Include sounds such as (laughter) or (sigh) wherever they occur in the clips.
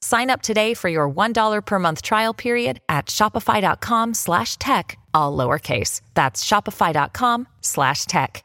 Sign up today for your $1 per month trial period at shopify.com slash tech, all lowercase. That's shopify.com slash tech.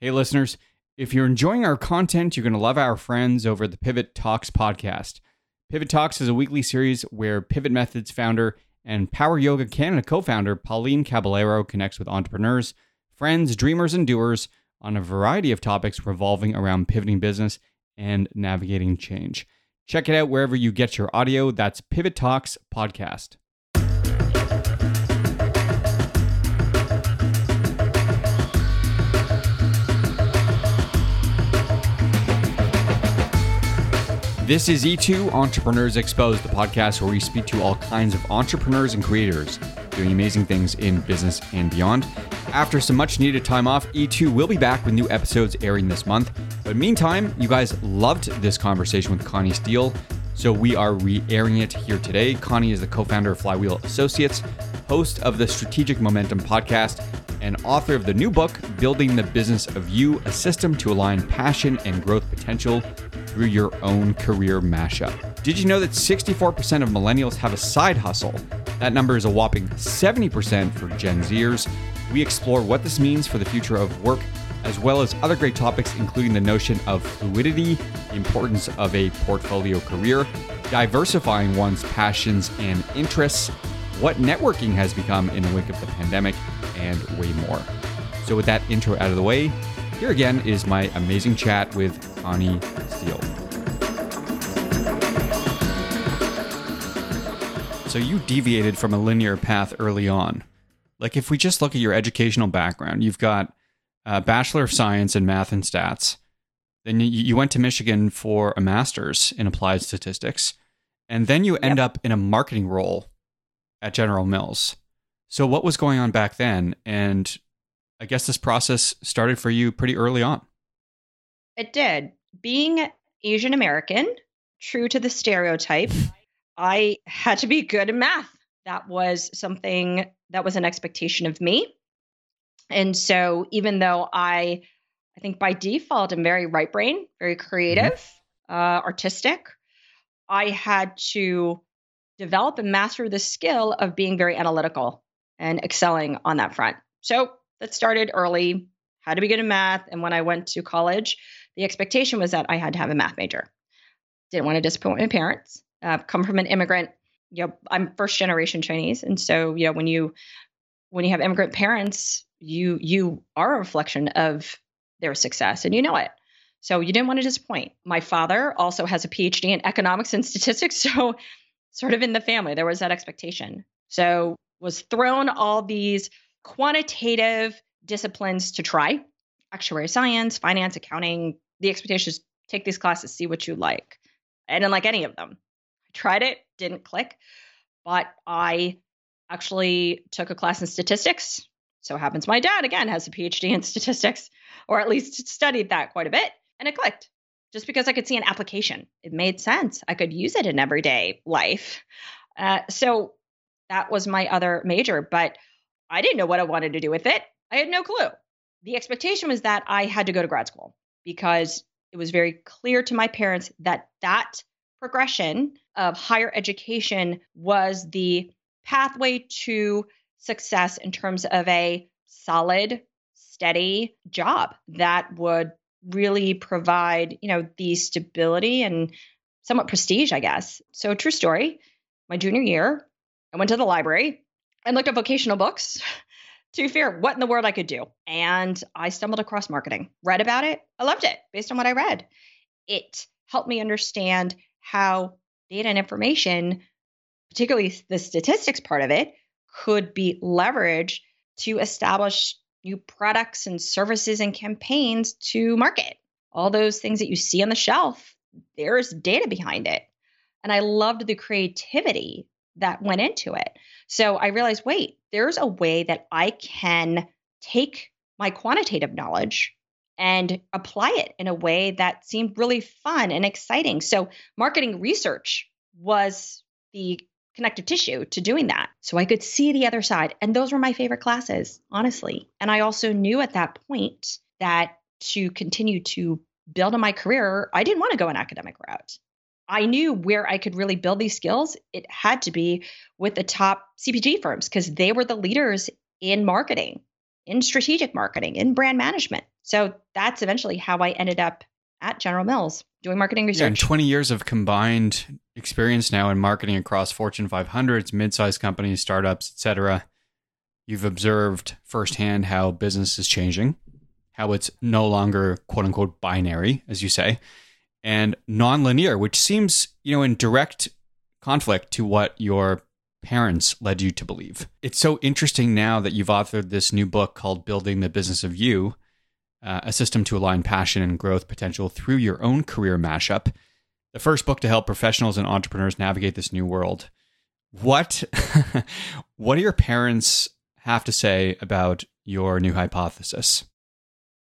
Hey, listeners, if you're enjoying our content, you're going to love our friends over the Pivot Talks podcast. Pivot Talks is a weekly series where Pivot Methods founder and Power Yoga Canada co founder Pauline Caballero connects with entrepreneurs, friends, dreamers, and doers on a variety of topics revolving around pivoting business and navigating change. Check it out wherever you get your audio. That's Pivot Talks Podcast. This is E2 Entrepreneurs Exposed, the podcast where we speak to all kinds of entrepreneurs and creators doing amazing things in business and beyond. After some much needed time off, E2 will be back with new episodes airing this month. But meantime, you guys loved this conversation with Connie Steele, so we are re airing it here today. Connie is the co founder of Flywheel Associates, host of the Strategic Momentum podcast, and author of the new book, Building the Business of You A System to Align Passion and Growth Potential through Your Own Career Mashup. Did you know that 64% of millennials have a side hustle? That number is a whopping 70% for Gen Zers. We explore what this means for the future of work, as well as other great topics, including the notion of fluidity, the importance of a portfolio career, diversifying one's passions and interests, what networking has become in the wake of the pandemic, and way more. So, with that intro out of the way, here again is my amazing chat with Connie Steele. So, you deviated from a linear path early on. Like, if we just look at your educational background, you've got a Bachelor of Science in Math and Stats. Then you went to Michigan for a master's in applied statistics. And then you end yep. up in a marketing role at General Mills. So, what was going on back then? And I guess this process started for you pretty early on. It did. Being Asian American, true to the stereotype, I had to be good in math. That was something that was an expectation of me. And so, even though I, I think by default, I'm very right brain, very creative, mm-hmm. uh, artistic, I had to develop and master the skill of being very analytical and excelling on that front. So that started early, had to good in math. And when I went to college, the expectation was that I had to have a math major. Didn't want to disappoint my parents. Uh, come from an immigrant, you know, I'm first generation Chinese, and so you know when you when you have immigrant parents, you you are a reflection of their success, and you know it. So you didn't want to disappoint. My father also has a PhD in economics and statistics, (laughs) so sort of in the family there was that expectation. So was thrown all these quantitative disciplines to try actuary science, finance, accounting. The expectation is take these classes, see what you like. I didn't like any of them. I tried it, didn't click, but I actually took a class in statistics. So happens my dad again has a PhD in statistics, or at least studied that quite a bit, and it clicked. Just because I could see an application, it made sense. I could use it in everyday life. Uh, so that was my other major, but I didn't know what I wanted to do with it. I had no clue. The expectation was that I had to go to grad school because it was very clear to my parents that that progression of higher education was the pathway to success in terms of a solid, steady job that would really provide, you know, the stability and somewhat prestige, I guess. So, true story. My junior year, I went to the library and looked at vocational books (laughs) to figure what in the world I could do. And I stumbled across marketing, read about it. I loved it based on what I read. It helped me understand how data and information, particularly the statistics part of it, could be leveraged to establish new products and services and campaigns to market. All those things that you see on the shelf, there's data behind it. And I loved the creativity that went into it. So I realized wait, there's a way that I can take my quantitative knowledge and apply it in a way that seemed really fun and exciting. So marketing research was the connective tissue to doing that. So I could see the other side. And those were my favorite classes, honestly. And I also knew at that point that to continue to build on my career, I didn't want to go an academic route. I knew where I could really build these skills. It had to be with the top CPG firms because they were the leaders in marketing, in strategic marketing, in brand management. So that's eventually how I ended up at General Mills doing marketing research. Yeah, and 20 years of combined experience now in marketing across Fortune 500s, mid-sized companies, startups, etc. You've observed firsthand how business is changing, how it's no longer quote unquote binary, as you say, and nonlinear, which seems, you know, in direct conflict to what your parents led you to believe. It's so interesting now that you've authored this new book called Building the Business of You uh, a system to align passion and growth potential through your own career mashup. The first book to help professionals and entrepreneurs navigate this new world. What (laughs) what do your parents have to say about your new hypothesis?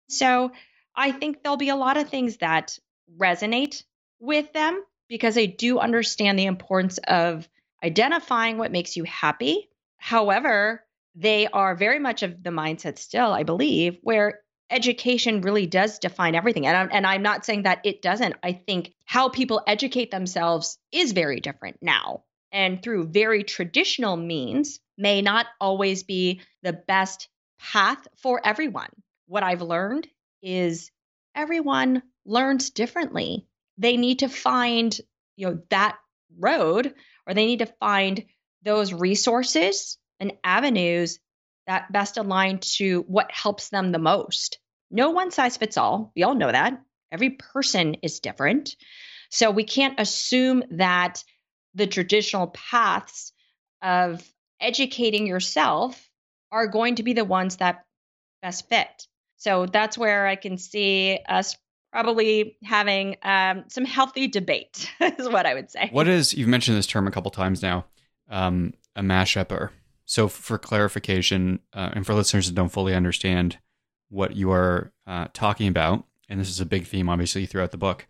So, I think there'll be a lot of things that resonate with them because they do understand the importance of identifying what makes you happy. However, they are very much of the mindset still, I believe, where education really does define everything. And I'm, and I'm not saying that it doesn't. I think how people educate themselves is very different now. And through very traditional means may not always be the best path for everyone. What I've learned is everyone learns differently. They need to find, you know, that road or they need to find those resources and avenues that best align to what helps them the most. No one size fits all. We all know that. Every person is different. So we can't assume that the traditional paths of educating yourself are going to be the ones that best fit. So that's where I can see us probably having um, some healthy debate, (laughs) is what I would say. What is, you've mentioned this term a couple times now, um, a mashupper. So, for clarification, uh, and for listeners that don't fully understand what you are uh, talking about, and this is a big theme, obviously, throughout the book,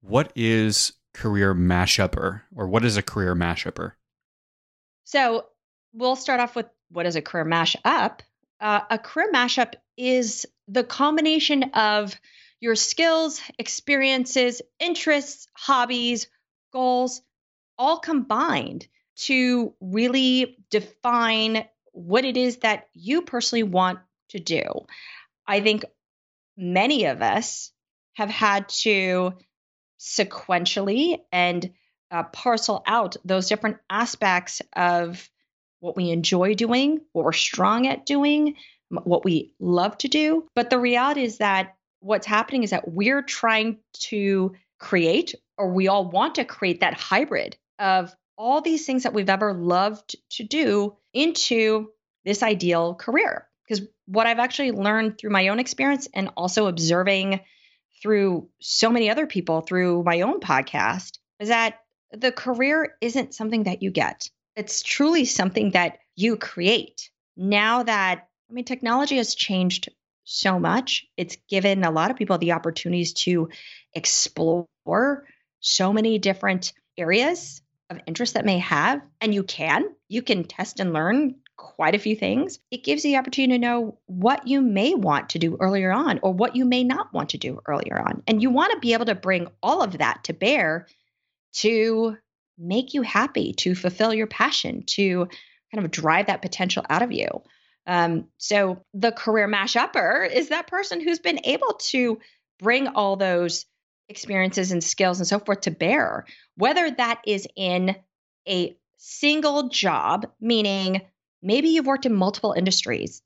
what is career mashupper, or what is a career mashupper? So, we'll start off with what is a career mashup. Uh, a career mashup is the combination of your skills, experiences, interests, hobbies, goals, all combined to really define what it is that you personally want to do. I think many of us have had to sequentially and uh, parcel out those different aspects of what we enjoy doing, what we're strong at doing, what we love to do. But the reality is that what's happening is that we're trying to create, or we all want to create that hybrid of all these things that we've ever loved to do into this ideal career. Because what I've actually learned through my own experience and also observing through so many other people through my own podcast is that the career isn't something that you get. It's truly something that you create. Now that, I mean, technology has changed so much, it's given a lot of people the opportunities to explore so many different areas of interest that may have, and you can, you can test and learn quite a few things. It gives you the opportunity to know what you may want to do earlier on or what you may not want to do earlier on. And you want to be able to bring all of that to bear to make you happy, to fulfill your passion, to kind of drive that potential out of you. Um, so the career mashupper is that person who's been able to bring all those experiences and skills and so forth to bear, whether that is in a single job, meaning maybe you've worked in multiple industries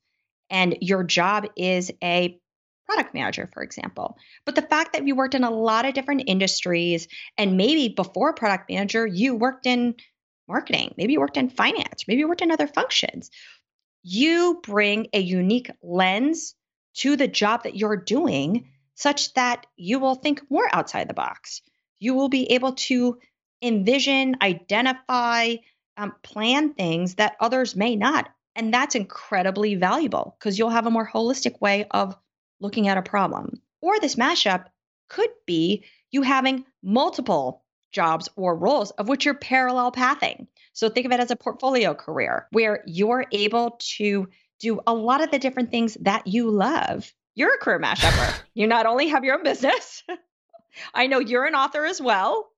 and your job is a product manager, for example. But the fact that you worked in a lot of different industries and maybe before product manager, you worked in marketing, maybe you worked in finance, maybe you worked in other functions. You bring a unique lens to the job that you're doing such that you will think more outside the box. You will be able to envision, identify, um, plan things that others may not. And that's incredibly valuable because you'll have a more holistic way of looking at a problem. Or this mashup could be you having multiple jobs or roles of which you're parallel pathing. So think of it as a portfolio career where you're able to do a lot of the different things that you love. You're a career mashupper. (laughs) you not only have your own business, (laughs) I know you're an author as well.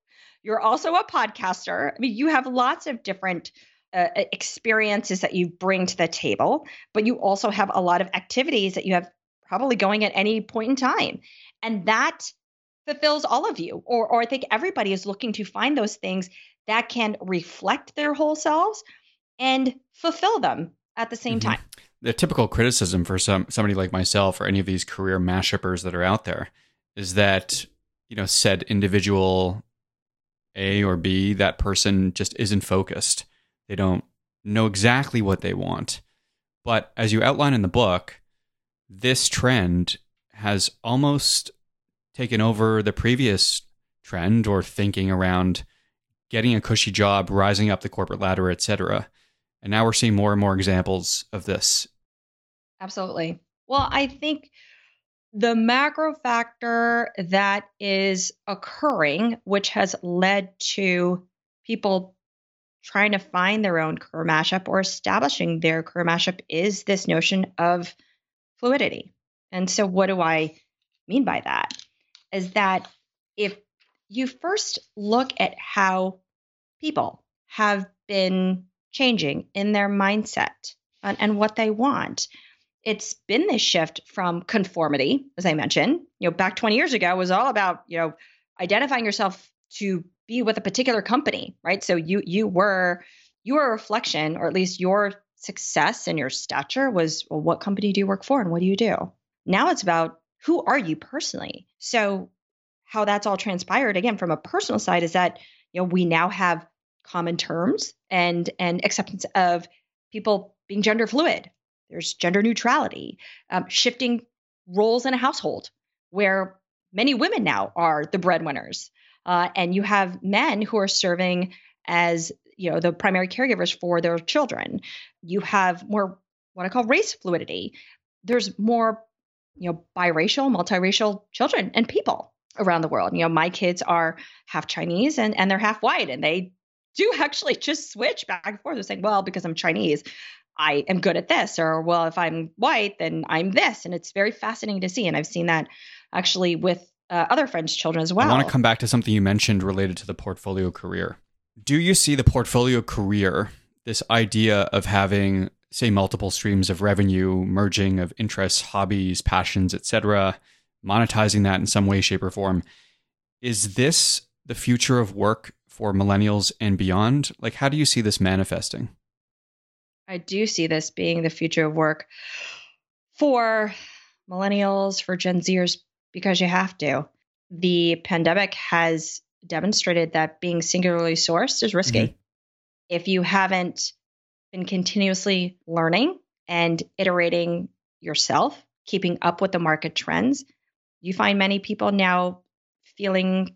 You're also a podcaster. I mean, you have lots of different uh, experiences that you bring to the table, but you also have a lot of activities that you have probably going at any point in time. And that fulfills all of you. Or, or I think everybody is looking to find those things that can reflect their whole selves and fulfill them at the same mm-hmm. time. The typical criticism for some somebody like myself or any of these career mashuppers that are out there is that you know said individual A or B that person just isn't focused. They don't know exactly what they want. But as you outline in the book, this trend has almost taken over the previous trend or thinking around getting a cushy job, rising up the corporate ladder, etc. And now we're seeing more and more examples of this. Absolutely. Well, I think the macro factor that is occurring, which has led to people trying to find their own career mashup or establishing their career mashup, is this notion of fluidity. And so, what do I mean by that? Is that if you first look at how people have been changing in their mindset and, and what they want, it's been this shift from conformity, as I mentioned. You know, back 20 years ago was all about, you know, identifying yourself to be with a particular company, right? So you you were you a reflection, or at least your success and your stature was well, what company do you work for and what do you do? Now it's about who are you personally? So how that's all transpired again from a personal side is that you know we now have common terms and and acceptance of people being gender fluid. There's gender neutrality, um, shifting roles in a household where many women now are the breadwinners, uh, and you have men who are serving as you know the primary caregivers for their children you have more what i call race fluidity there's more you know biracial multiracial children and people around the world. You know my kids are half chinese and and they're half white and they do (laughs) actually just switch back and forth. They're saying well because i'm chinese i am good at this or well if i'm white then i'm this and it's very fascinating to see and i've seen that actually with uh, other friends children as well i want to come back to something you mentioned related to the portfolio career. Do you see the portfolio career, this idea of having, say, multiple streams of revenue, merging of interests, hobbies, passions, etc., monetizing that in some way, shape, or form? Is this the future of work for millennials and beyond? Like, how do you see this manifesting? I do see this being the future of work for millennials, for Gen Zers, because you have to. The pandemic has demonstrated that being singularly sourced is risky. Mm-hmm. If you haven't been continuously learning and iterating yourself, keeping up with the market trends, you find many people now feeling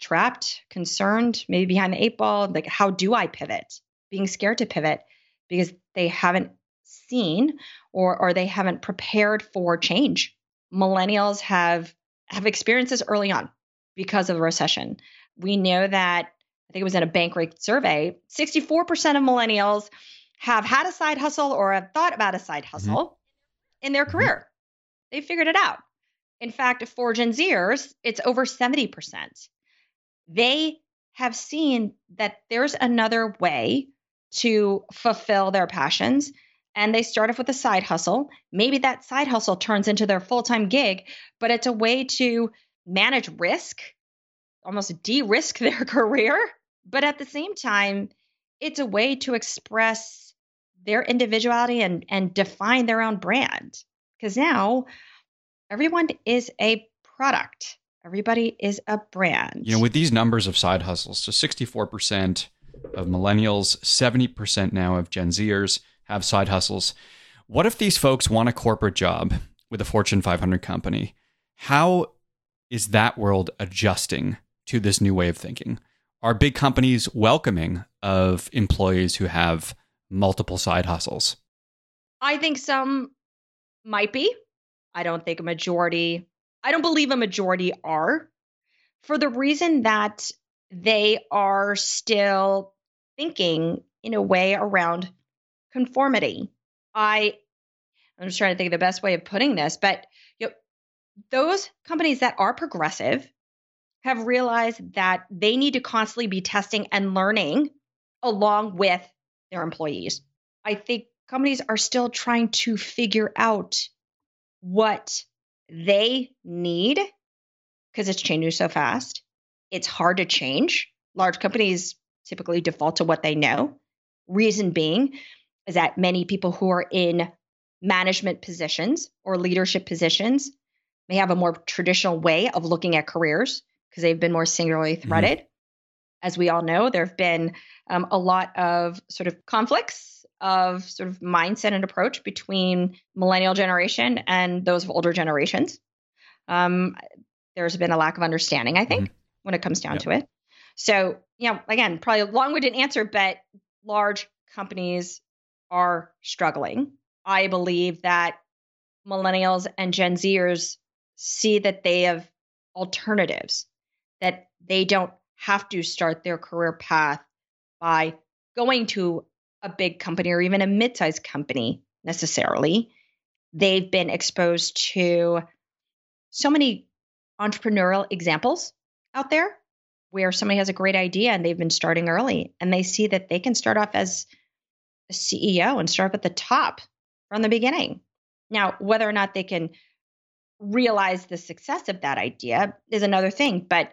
trapped, concerned, maybe behind the eight ball. Like, how do I pivot? Being scared to pivot because they haven't seen or or they haven't prepared for change. Millennials have have experiences early on because of the recession. We know that, I think it was in a Bankrate survey, 64% of millennials have had a side hustle or have thought about a side mm-hmm. hustle mm-hmm. in their mm-hmm. career. They figured it out. In fact, for Gen Zers, it's over 70%. They have seen that there's another way to fulfill their passions. And they start off with a side hustle. Maybe that side hustle turns into their full time gig, but it's a way to manage risk, almost de risk (laughs) their career. But at the same time, it's a way to express their individuality and and define their own brand because now everyone is a product everybody is a brand You know, with these numbers of side hustles, so 64% of millennials, 70% now of Gen Zers have side hustles. What if these folks want a corporate job with a Fortune 500 company? How is that world adjusting to this new way of thinking? Are big companies welcoming of employees who have multiple side hustles? i think some might be i don't think a majority i don't believe a majority are for the reason that they are still thinking in a way around conformity i i'm just trying to think of the best way of putting this but you know, those companies that are progressive have realized that they need to constantly be testing and learning along with their employees. I think companies are still trying to figure out what they need because it's changing so fast. It's hard to change. Large companies typically default to what they know. Reason being is that many people who are in management positions or leadership positions may have a more traditional way of looking at careers because they've been more singularly threaded. As we all know, there have been um, a lot of sort of conflicts of sort of mindset and approach between millennial generation and those of older generations. Um, there's been a lack of understanding, I think, when it comes down Yep. to it. So, you know, again, probably a long-winded answer, but large companies are struggling. I believe that millennials and Gen Zers see that they have alternatives, that they don't have to start their career path by going to a big company or even a mid-sized company necessarily. They've been exposed to so many entrepreneurial examples out there where somebody has a great idea and they've been starting early and they see that they can start off as a CEO and start up at the top from the beginning. Now, whether or not they can realize the success of that idea is another thing, but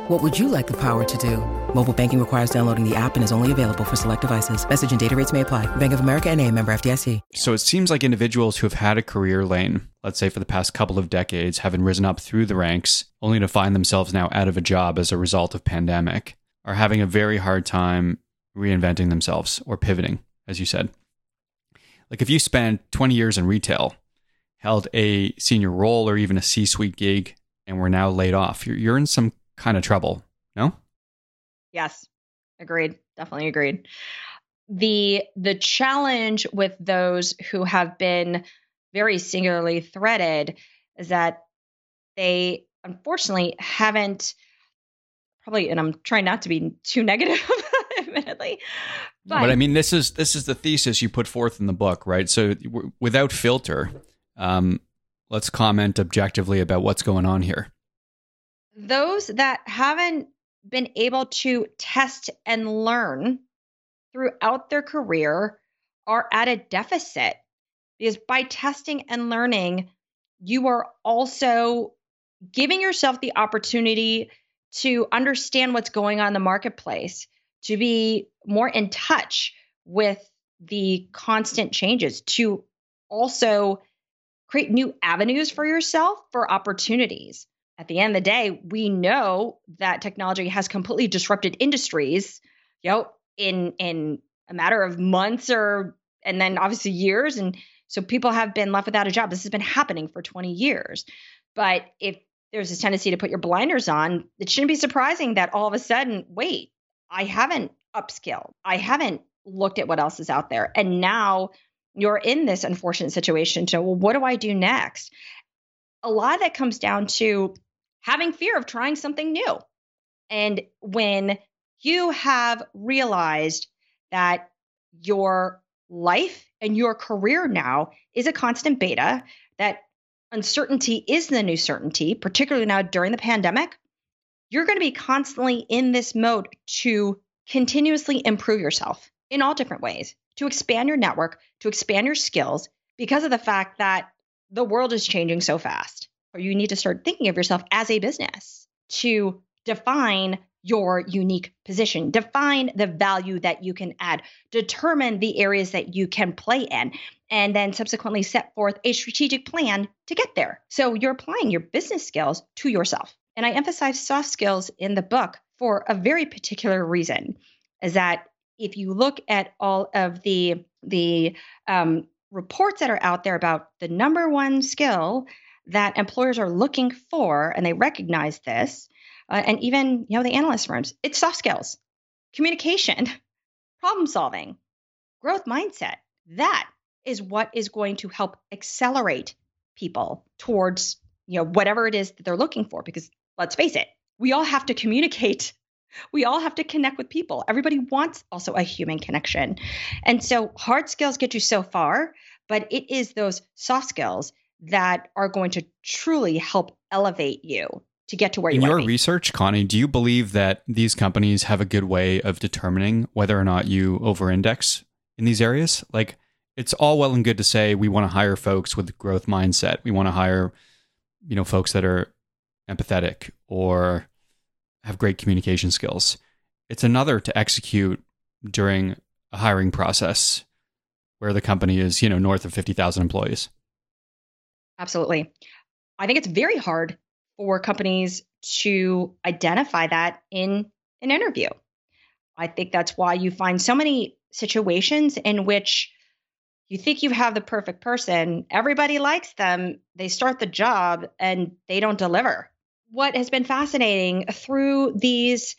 What would you like the power to do? Mobile banking requires downloading the app and is only available for select devices. Message and data rates may apply. Bank of America and a member FDIC. So it seems like individuals who have had a career lane, let's say for the past couple of decades, having risen up through the ranks, only to find themselves now out of a job as a result of pandemic, are having a very hard time reinventing themselves or pivoting, as you said. Like if you spent 20 years in retail, held a senior role or even a C-suite gig, and were now laid off, you're, you're in some kind of trouble. No? Yes, agreed. Definitely agreed. The the challenge with those who have been very singularly threaded is that they unfortunately haven't probably and I'm trying not to be too negative (laughs) admittedly. But, but I mean, this is this is the thesis you put forth in the book, right? So w- without filter, um, let's comment objectively about what's going on here. Those that haven't been able to test and learn throughout their career are at a deficit because by testing and learning, you are also giving yourself the opportunity to understand what's going on in the marketplace, to be more in touch with the constant changes, to also create new avenues for yourself for opportunities at the end of the day, we know that technology has completely disrupted industries, you know, in in a matter of months or and then obviously years. And so people have been left without a job. This has been happening for 20 years. But if there's this tendency to put your blinders on, it shouldn't be surprising that all of a sudden, wait, I haven't upskilled. I haven't looked at what else is out there. And now you're in this unfortunate situation to, well, what do I do next? A lot of that comes down to having fear of trying something new. And when you have realized that your life and your career now is a constant beta, that uncertainty is the new certainty, particularly now during the pandemic, you're going to be constantly in this mode to continuously improve yourself in all different ways, to expand your network, to expand your skills because of the fact that the world is changing so fast. Or you need to start thinking of yourself as a business to define your unique position, define the value that you can add, determine the areas that you can play in, and then subsequently set forth a strategic plan to get there. So you're applying your business skills to yourself. And I emphasize soft skills in the book for a very particular reason is that if you look at all of the the um, reports that are out there about the number one skill that employers are looking for, and they recognize this, uh, and even you know the analyst firms, it's soft skills, communication, (laughs) problem solving, growth mindset. That is what is going to help accelerate people towards you know whatever it is that they're looking for. Because let's face it, we all have to communicate we all have to connect with people. Everybody wants also a human connection. And so hard skills get you so far, but it is those soft skills that are going to truly help elevate you to get to where in you are. In your research connie do you believe that these companies have a good way of determining whether or not you over-index in these areas like it's all well and good to say we want to hire folks with growth mindset we want to hire you know folks that are empathetic or have great communication skills. It's another to execute during a hiring process where the company is, you know, north of 50,000 employees. Absolutely. I think it's very hard for companies to identify that in an interview. I think that's why you find so many situations in which you think you have the perfect person, everybody likes them, they start the job and they don't deliver what has been fascinating through these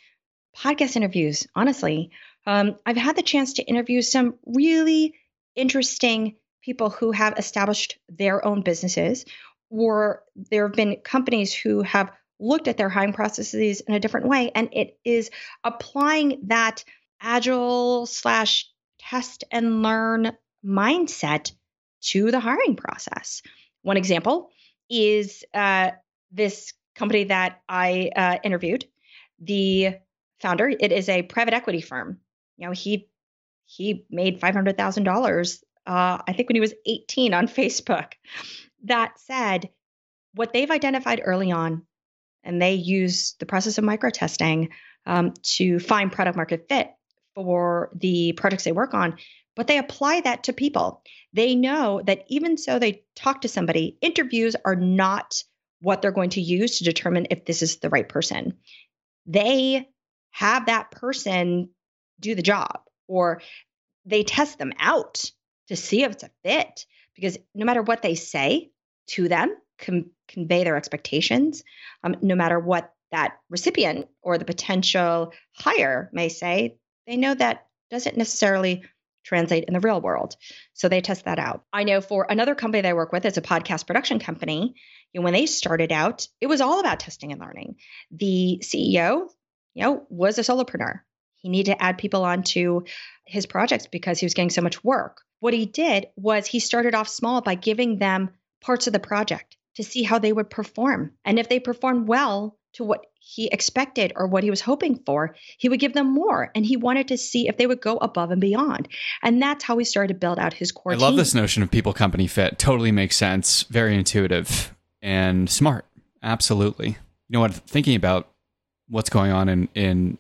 podcast interviews, honestly, um, I've had the chance to interview some really interesting people who have established their own businesses, or there have been companies who have looked at their hiring processes in a different way, and it is applying that agile slash test and learn mindset to the hiring process. One example is uh, this company that I uh, interviewed, the founder, it is a private equity firm. You know, he he made five hundred thousand uh, dollars, I think, when he was eighteen on (laughs) Facebook. That said, what they've identified early on, and they use the process of micro testing um, to find product market fit for the products they work on, but they apply that to people. They know that even so they talk to somebody, interviews are not what they're going to use to determine if this is the right person. They have that person do the job or they test them out to see if it's a fit because no matter what they say to them, com- convey their expectations, um, no matter what that recipient or the potential hire may say, they know that doesn't necessarily translate in the real world. So they test that out. I know for another company that I work with, it's a podcast production company. Know, when they started out, it was all about testing and learning. The CEO, you know, was a solopreneur. He needed to add people onto his projects because he was getting so much work. What he did was he started off small by giving them parts of the project to see how they would perform. And if they performed well, to what he expected or what he was hoping for, he would give them more. And he wanted to see if they would go above and beyond. And that's how he started to build out his core I love this notion of people company fit. Totally makes sense. Very intuitive and smart. Absolutely. You know what? Thinking about what's going on in, in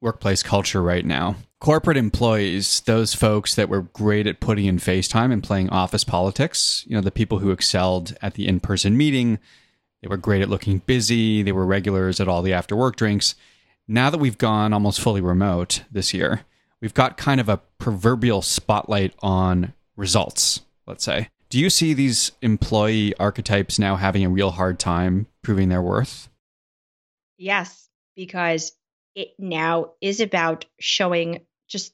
workplace culture right now. Corporate employees, those folks that were great at putting in FaceTime and playing office politics, you know, the people who excelled at the in person meeting, they were great at looking busy. They were regulars at all the after work drinks. Now that we've gone almost fully remote this year, we've got kind of a proverbial spotlight on results, let's say. Do you see these employee archetypes now having a real hard time proving their worth? Yes, because it now is about showing just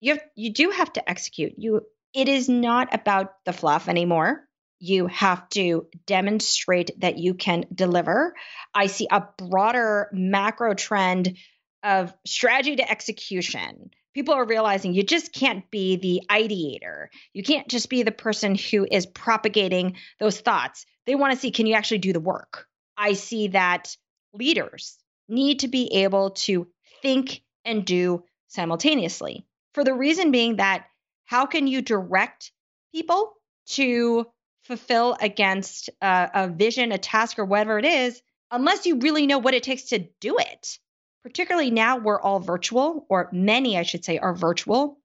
you have you do have to execute. You it is not about the fluff anymore you have to demonstrate that you can deliver. I see a broader macro trend of strategy to execution people are realizing you just can't be the ideator. You can't just be the person who is propagating those thoughts. They want to see can you actually do the work? I see that leaders need to be able to think and do simultaneously. For the reason being that how can you direct people to fulfill against a, a vision, a task, or whatever it is, unless you really know what it takes to do it? Particularly now we're all virtual, or many, I should say, are virtual.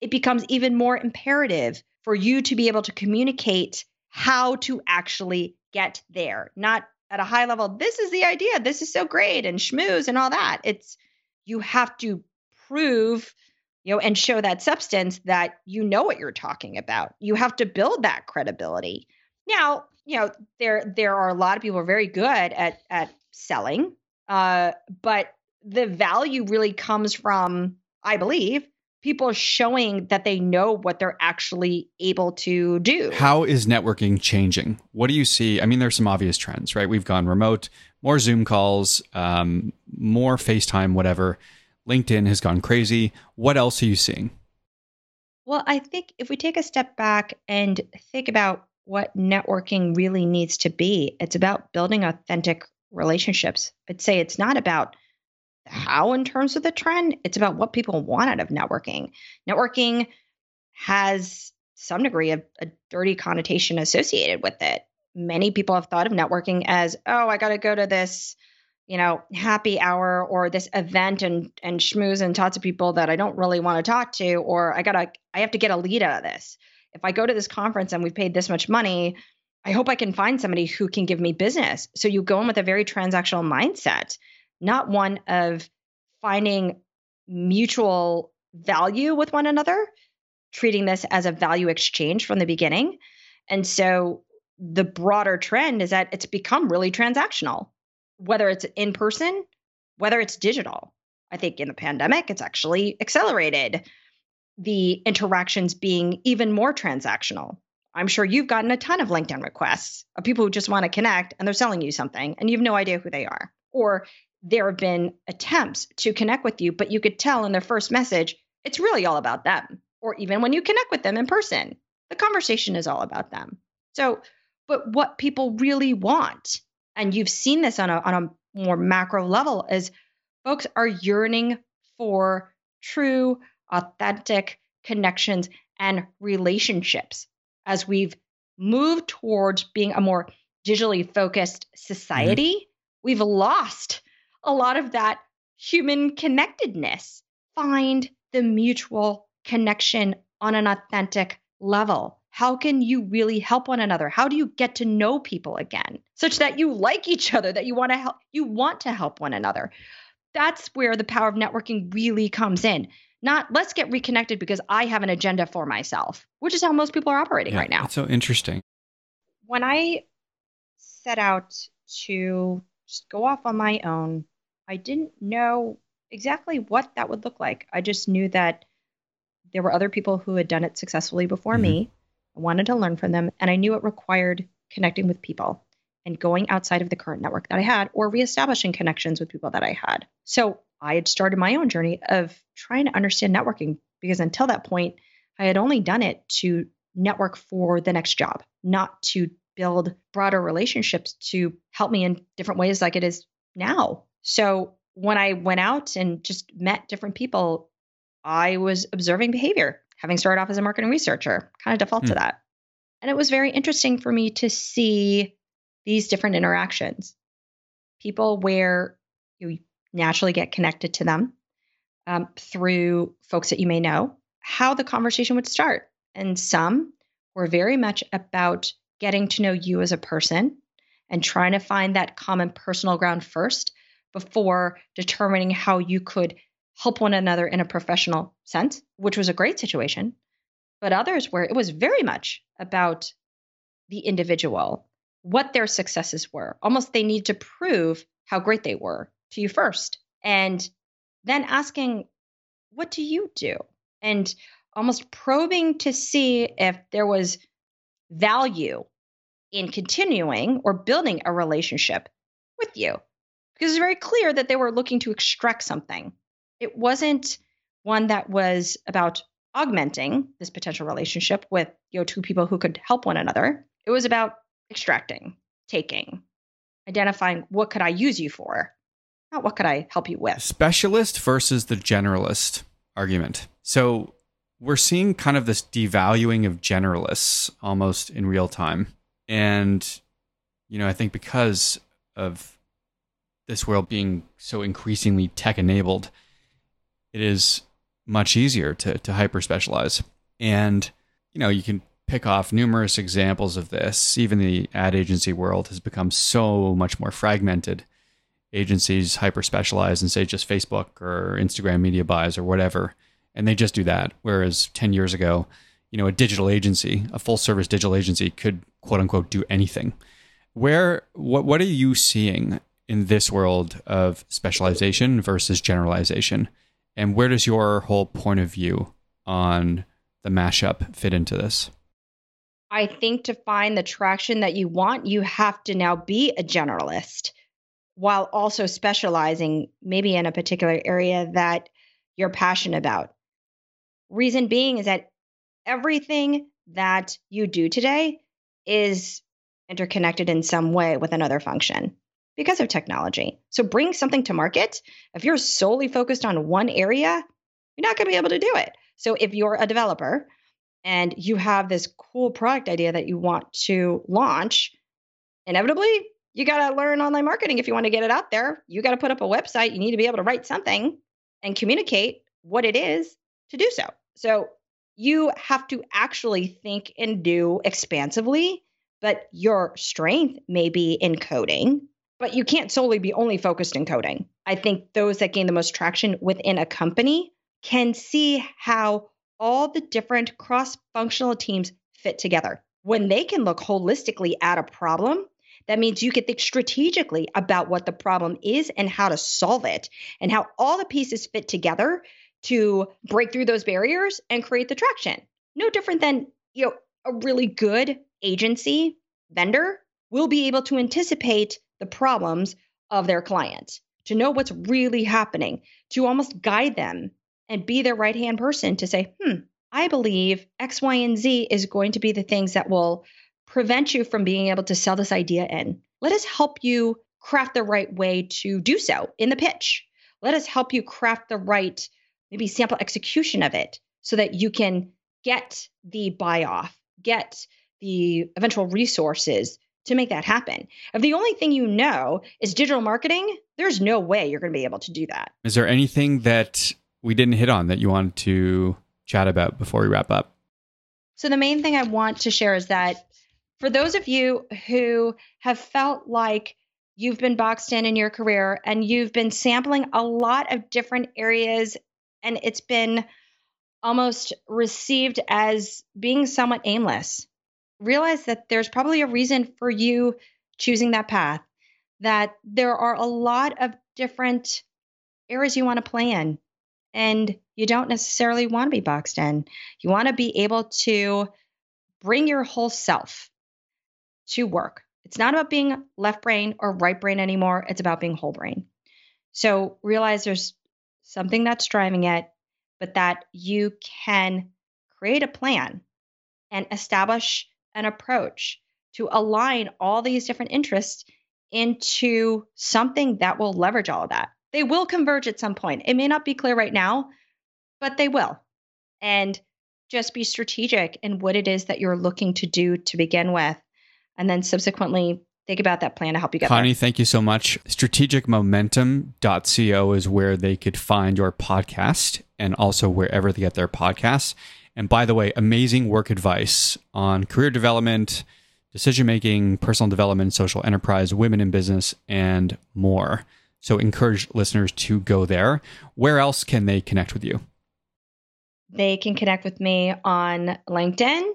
It becomes even more imperative for you to be able to communicate how to actually get there, not at a high level. This is the idea. This is so great and schmooze and all that. It's you have to prove you know and show that substance that you know what you're talking about. You have to build that credibility. Now you know there there are a lot of people are very good at at selling uh but the value really comes from i believe people showing that they know what they're actually able to do. How is networking changing? What do you see? I mean there's some obvious trends right? We've gone remote more zoom calls um, more facetime whatever LinkedIn has gone crazy. What else are you seeing? Well, I think if we take a step back and think about what networking really needs to be, it's about building authentic relationships. I'd say it's not about how in terms of the trend, it's about what people want out of networking. Networking has some degree of a dirty connotation associated with it. Many people have thought of networking as, oh, I got to go to this you know, happy hour or this event and and schmooze and talk to people that I don't really want to talk to, or I gotta I have to get a lead out of this. If I go to this conference and we've paid this much money, I hope I can find somebody who can give me business. So you go in with a very transactional mindset, not one of finding mutual value with one another, treating this as a value exchange from the beginning. And so the broader trend is that it's become really transactional whether it's in person, whether it's digital. I think in the pandemic, it's actually accelerated the interactions being even more transactional. I'm sure you've gotten a ton of LinkedIn requests of people who just want to connect and they're selling you something and you have no idea who they are. Or there have been attempts to connect with you, but you could tell in their first message, it's really all about them. Or even when you connect with them in person, the conversation is all about them. So, but what people really want and you've seen this on a on a more macro level is folks are yearning for true authentic connections and relationships as we've moved towards being a more digitally focused society. Mm-hmm. we've lost a lot of that human connectedness. Find the mutual connection on an authentic level how can you really help one another? How do you get to know people again? Such that you like each other that you want to help you want to help one another. That's where the power of networking really comes in. Not let's get reconnected because i have an agenda for myself which is how most people are operating yeah, right now. it's so interesting. When i set out to just go off on my own i didn't know exactly what that would look like. I just knew that there were other people who had done it successfully before mm-hmm. me I wanted to learn from them, and I knew it required connecting with people and going outside of the current network that I had or reestablishing connections with people that I had. So I had started my own journey of trying to understand networking because until that point, I had only done it to network for the next job, not to build broader relationships to help me in different ways like it is now. So when I went out and just met different people, I was observing behavior having started off as a marketing researcher, kind of default mm. to hmm. that. And it was very interesting for me to see these different interactions. People where you naturally get connected to them um, through folks that you may know, how the conversation would start. And some were very much about getting to know you as a person and trying to find that common personal ground first before determining how you could help one another in a professional sense, which was a great situation. But others where it was very much about the individual, what their successes were. Almost they need to prove how great they were to you first. And then asking, what do you do? And almost probing to see if there was value in continuing or building a relationship with you. Because it's very clear that they were looking to extract something it wasn't one that was about augmenting this potential relationship with you know two people who could help one another. It was about extracting, taking, identifying what could I use you for, not what could I help you with. Specialist versus the generalist argument. So we're seeing kind of this devaluing of generalists almost in real time. And, you know, I think because of this world being so increasingly tech enabled, it is much easier to, to hyper specialize. And, you know, you can pick off numerous examples of this. Even the ad agency world has become so much more fragmented. Agencies hyper specialize and say just Facebook or Instagram media buys or whatever, and they just do that. Whereas 10 years ago, you know, a digital agency, a full service digital agency could quote unquote do anything. Where what what are you seeing in this world of specialization versus generalization? And where does your whole point of view on the mashup fit into this? I think to find the traction that you want, you have to now be a generalist while also specializing maybe in a particular area that you're passionate about. Reason being is that everything that you do today is interconnected in some way with another function because of technology. So bring something to market. If you're solely focused on one area, you're not going to be able to do it. So if you're a developer and you have this cool product idea that you want to launch, inevitably you got to learn online marketing if you want to get it out there. You got to put up a website. You need to be able to write something and communicate what it is to do so. So you have to actually think and do expansively, but your strength may be in coding, but you can't solely be only focused in coding. I think those that gain the most traction within a company can see how all the different cross functional teams fit together. When they can look holistically at a problem, that means you can think strategically about what the problem is and how to solve it, and how all the pieces fit together to break through those barriers and create the traction. No different than, you know, a really good agency vendor will be able to anticipate the problems of their client, to know what's really happening, to almost guide them and be their right hand person to say, hmm, I believe X, Y, and Z is going to be the things that will prevent you from being able to sell this idea in. Let us help you craft the right way to do so in the pitch. Let us help you craft the right, maybe sample execution of it so that you can get the buy off, get the eventual resources to make that happen. If the only thing you know is digital marketing, there's no way you're going to be able to do that. Is there anything that we didn't hit on that you wanted to chat about before we wrap up? So, the main thing I want to share is that for those of you who have felt like you've been boxed in in your career and you've been sampling a lot of different areas and it's been almost received as being somewhat aimless, realize that there's probably a reason for you choosing that path, that there are a lot of different areas you want to play in and you don't necessarily want to be boxed in. You want to be able to bring your whole self to work. It's not about being left brain or right brain anymore, it's about being whole brain. So realize there's something that's driving it, but that you can create a plan and establish an approach to align all these different interests into something that will leverage all of that. They will converge at some point. It may not be clear right now, but they will. And just be strategic in what it is that you're looking to do to begin with. And then subsequently think about that plan to help you get Connie, there. thank you so much. Strategicmomentum.co is where they could find your podcast and also wherever they get their podcasts. And by the way, amazing work advice on career development, decision making, personal development, social enterprise, women in business, and more. So encourage listeners to go there. Where else can they connect with you? They can connect with me on LinkedIn.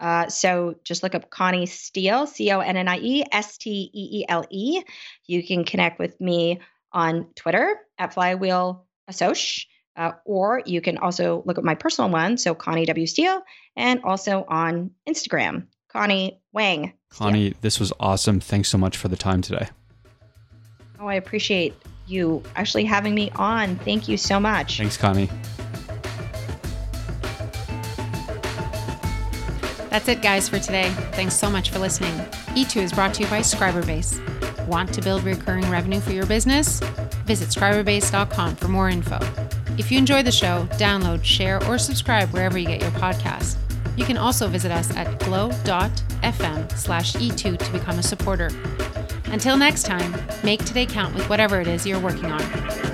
Uh, so just look up Connie Steele, C O N N I E S T E E L E. You can connect with me on Twitter at Flywheel Assoc. Uh, or you can also look at my personal one, so Connie W. Steele, and also on Instagram, Connie Wang. Connie, Steele. this was awesome. Thanks so much for the time today. Oh, I appreciate you actually having me on. Thank you so much. Thanks, Connie. That's it, guys, for today. Thanks so much for listening. E2 is brought to you by Scriberbase. Want to build recurring revenue for your business? Visit scriberbase.com for more info. If you enjoy the show, download, share, or subscribe wherever you get your podcasts. You can also visit us at glow.fm slash E2 to become a supporter. Until next time, make today count with whatever it is you're working on.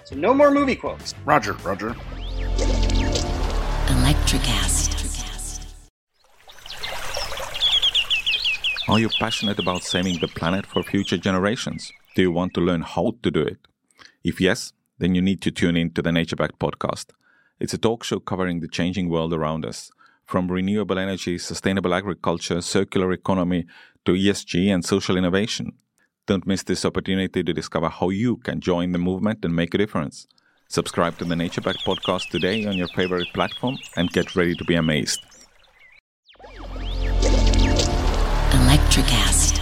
So no more movie quotes. Roger, Roger. Electricast. Are you passionate about saving the planet for future generations? Do you want to learn how to do it? If yes, then you need to tune in to the Nature Backed podcast. It's a talk show covering the changing world around us, from renewable energy, sustainable agriculture, circular economy, to ESG and social innovation. Don't miss this opportunity to discover how you can join the movement and make a difference. Subscribe to the Nature Backed podcast today on your favorite platform and get ready to be amazed. Electricast.